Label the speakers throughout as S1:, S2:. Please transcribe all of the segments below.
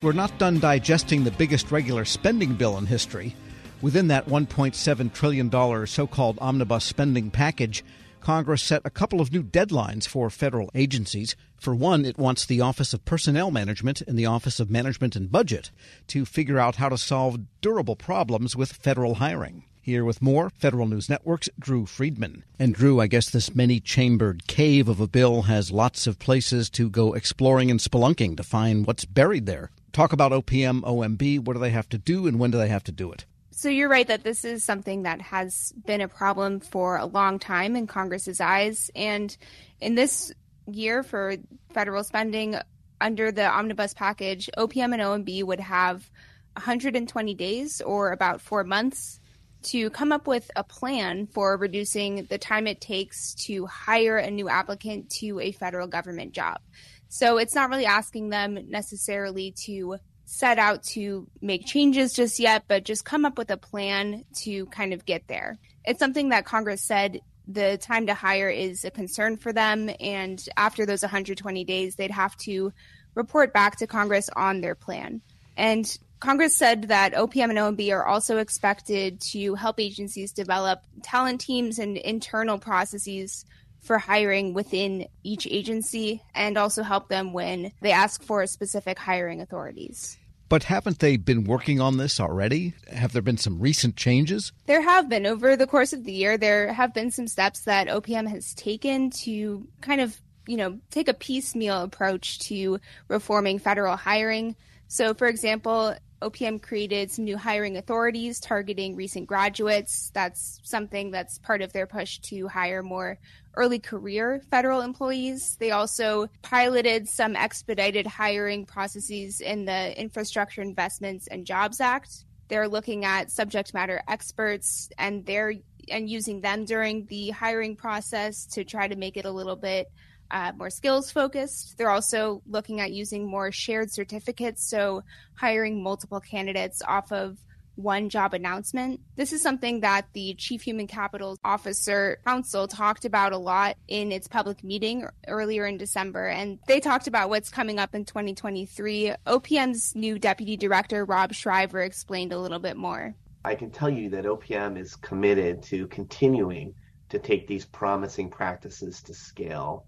S1: We're not done digesting the biggest regular spending bill in history. Within that $1.7 trillion so called omnibus spending package, Congress set a couple of new deadlines for federal agencies. For one, it wants the Office of Personnel Management and the Office of Management and Budget to figure out how to solve durable problems with federal hiring. Here with more, Federal News Network's Drew Friedman. And Drew, I guess this many chambered cave of a bill has lots of places to go exploring and spelunking to find what's buried there talk about OPM, OMB. What do they have to do, and when do they have to do it?
S2: So you're right that this is something that has been a problem for a long time in Congress's eyes, and in this year for federal spending under the omnibus package, OPM and OMB would have 120 days or about four months to come up with a plan for reducing the time it takes to hire a new applicant to a federal government job. So it's not really asking them necessarily to set out to make changes just yet, but just come up with a plan to kind of get there. It's something that Congress said the time to hire is a concern for them. And after those 120 days, they'd have to report back to Congress on their plan. And Congress said that OPM and OMB are also expected to help agencies develop talent teams and internal processes for hiring within each agency and also help them when they ask for specific hiring authorities.
S1: But haven't they been working on this already? Have there been some recent changes?
S2: There have been. Over the course of the year, there have been some steps that OPM has taken to kind of, you know, take a piecemeal approach to reforming federal hiring. So, for example, OPM created some new hiring authorities targeting recent graduates. That's something that's part of their push to hire more early career federal employees. They also piloted some expedited hiring processes in the Infrastructure Investments and Jobs Act. They're looking at subject matter experts and they're and using them during the hiring process to try to make it a little bit uh, more skills focused. They're also looking at using more shared certificates, so hiring multiple candidates off of one job announcement. This is something that the Chief Human Capital Officer Council talked about a lot in its public meeting earlier in December. And they talked about what's coming up in 2023. OPM's new Deputy Director, Rob Shriver, explained a little bit more.
S3: I can tell you that OPM is committed to continuing to take these promising practices to scale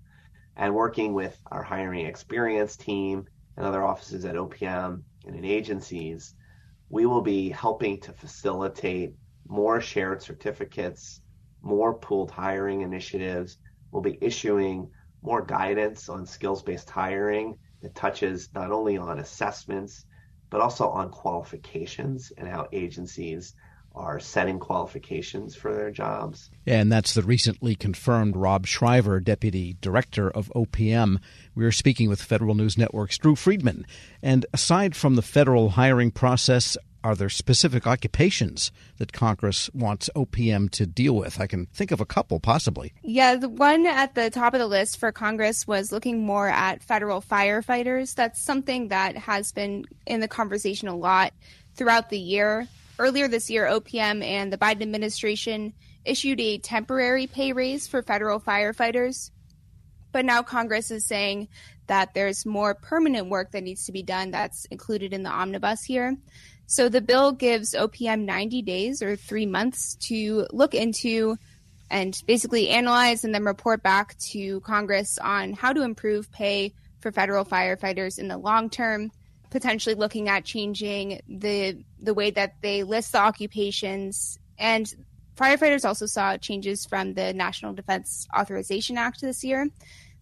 S3: and working with our hiring experience team and other offices at OPM and in agencies, we will be helping to facilitate more shared certificates, more pooled hiring initiatives. We'll be issuing more guidance on skills based hiring that touches not only on assessments, but also on qualifications and how agencies are setting qualifications for their jobs.
S1: And that's the recently confirmed Rob Shriver, Deputy Director of OPM. We are speaking with Federal News Network's Drew Friedman. And aside from the federal hiring process, are there specific occupations that Congress wants OPM to deal with? I can think of a couple, possibly.
S2: Yeah, the one at the top of the list for Congress was looking more at federal firefighters. That's something that has been in the conversation a lot throughout the year. Earlier this year, OPM and the Biden administration issued a temporary pay raise for federal firefighters. But now Congress is saying that there's more permanent work that needs to be done that's included in the omnibus here. So the bill gives OPM 90 days or three months to look into and basically analyze and then report back to Congress on how to improve pay for federal firefighters in the long term potentially looking at changing the the way that they list the occupations and firefighters also saw changes from the National Defense Authorization Act this year.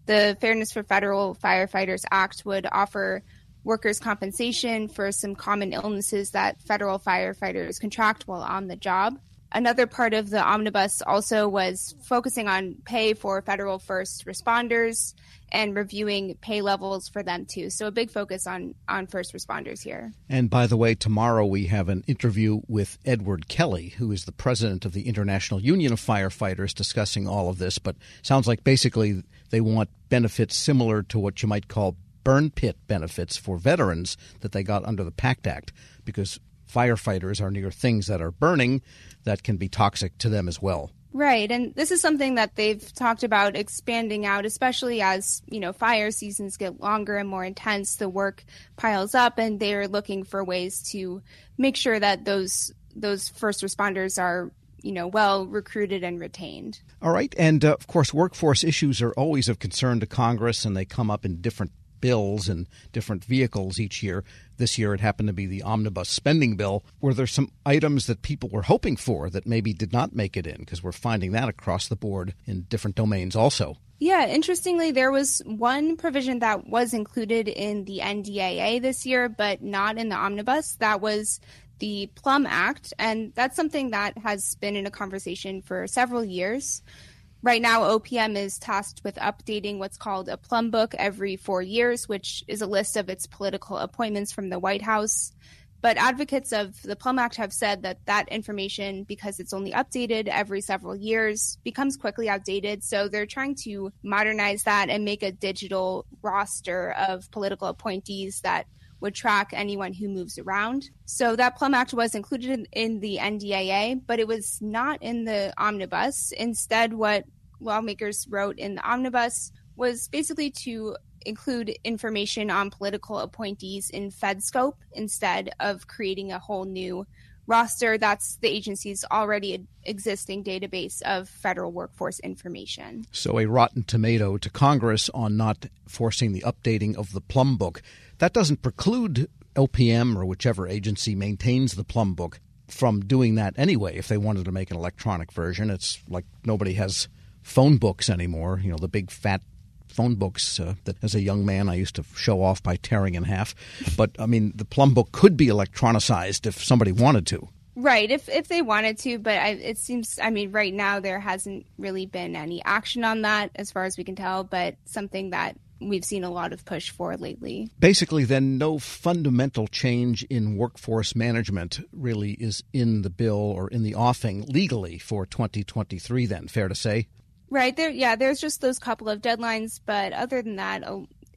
S2: The Fairness for Federal Firefighters Act would offer workers' compensation for some common illnesses that federal firefighters contract while on the job. Another part of the omnibus also was focusing on pay for federal first responders and reviewing pay levels for them too. So a big focus on on first responders here.
S1: And by the way, tomorrow we have an interview with Edward Kelly, who is the president of the International Union of Firefighters, discussing all of this. But sounds like basically they want benefits similar to what you might call burn pit benefits for veterans that they got under the PACT Act, because firefighters are near things that are burning that can be toxic to them as well.
S2: Right. And this is something that they've talked about expanding out, especially as, you know, fire seasons get longer and more intense, the work piles up and they're looking for ways to make sure that those those first responders are you know well recruited and retained.
S1: All right, and uh, of course, workforce issues are always of concern to Congress, and they come up in different bills and different vehicles each year. This year, it happened to be the omnibus spending bill. Were there some items that people were hoping for that maybe did not make it in? Because we're finding that across the board in different domains also.
S2: Yeah, interestingly, there was one provision that was included in the NDAA this year, but not in the omnibus. That was the Plum Act, and that's something that has been in a conversation for several years. Right now, OPM is tasked with updating what's called a Plum Book every four years, which is a list of its political appointments from the White House. But advocates of the Plum Act have said that that information, because it's only updated every several years, becomes quickly outdated. So they're trying to modernize that and make a digital roster of political appointees that would track anyone who moves around. So that Plum Act was included in, in the NDAA, but it was not in the omnibus. Instead, what lawmakers wrote in the omnibus was basically to include information on political appointees in FedScope instead of creating a whole new roster. That's the agency's already existing database of federal workforce information.
S1: So, a rotten tomato to Congress on not forcing the updating of the Plum Book. That doesn't preclude OPM or whichever agency maintains the Plum Book from doing that anyway if they wanted to make an electronic version. It's like nobody has phone books anymore, you know, the big fat phone books uh, that as a young man I used to show off by tearing in half. But I mean, the Plum Book could be electronicized if somebody wanted to.
S2: Right, if if they wanted to, but I, it seems, I mean, right now there hasn't really been any action on that, as far as we can tell. But something that we've seen a lot of push for lately.
S1: Basically, then, no fundamental change in workforce management really is in the bill or in the offing legally for 2023, then, fair to say?
S2: Right. There, yeah, there's just those couple of deadlines, but other than that,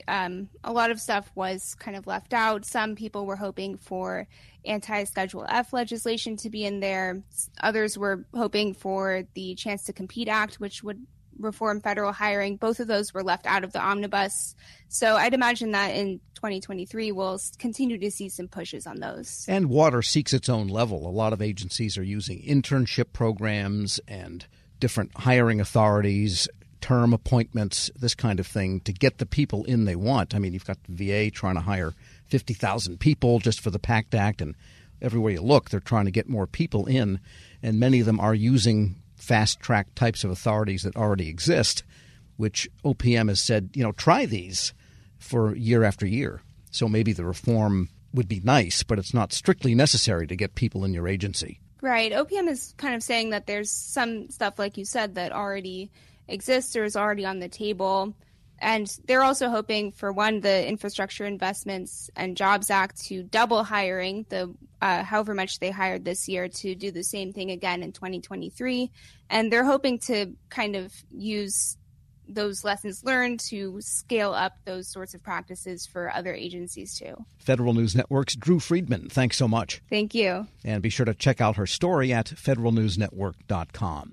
S2: um, a lot of stuff was kind of left out. Some people were hoping for anti Schedule F legislation to be in there. Others were hoping for the Chance to Compete Act, which would reform federal hiring. Both of those were left out of the omnibus. So I'd imagine that in 2023, we'll continue to see some pushes on those.
S1: And water seeks its own level. A lot of agencies are using internship programs and different hiring authorities. Term appointments, this kind of thing, to get the people in they want. I mean, you've got the VA trying to hire 50,000 people just for the PACT Act, and everywhere you look, they're trying to get more people in, and many of them are using fast track types of authorities that already exist, which OPM has said, you know, try these for year after year. So maybe the reform would be nice, but it's not strictly necessary to get people in your agency.
S2: Right. OPM is kind of saying that there's some stuff, like you said, that already exists or is already on the table. And they're also hoping for one, the Infrastructure Investments and Jobs Act to double hiring, the uh, however much they hired this year, to do the same thing again in 2023. And they're hoping to kind of use those lessons learned to scale up those sorts of practices for other agencies too.
S1: Federal News Network's Drew Friedman, thanks so much.
S2: Thank you.
S1: And be sure to check out her story at federalnewsnetwork.com.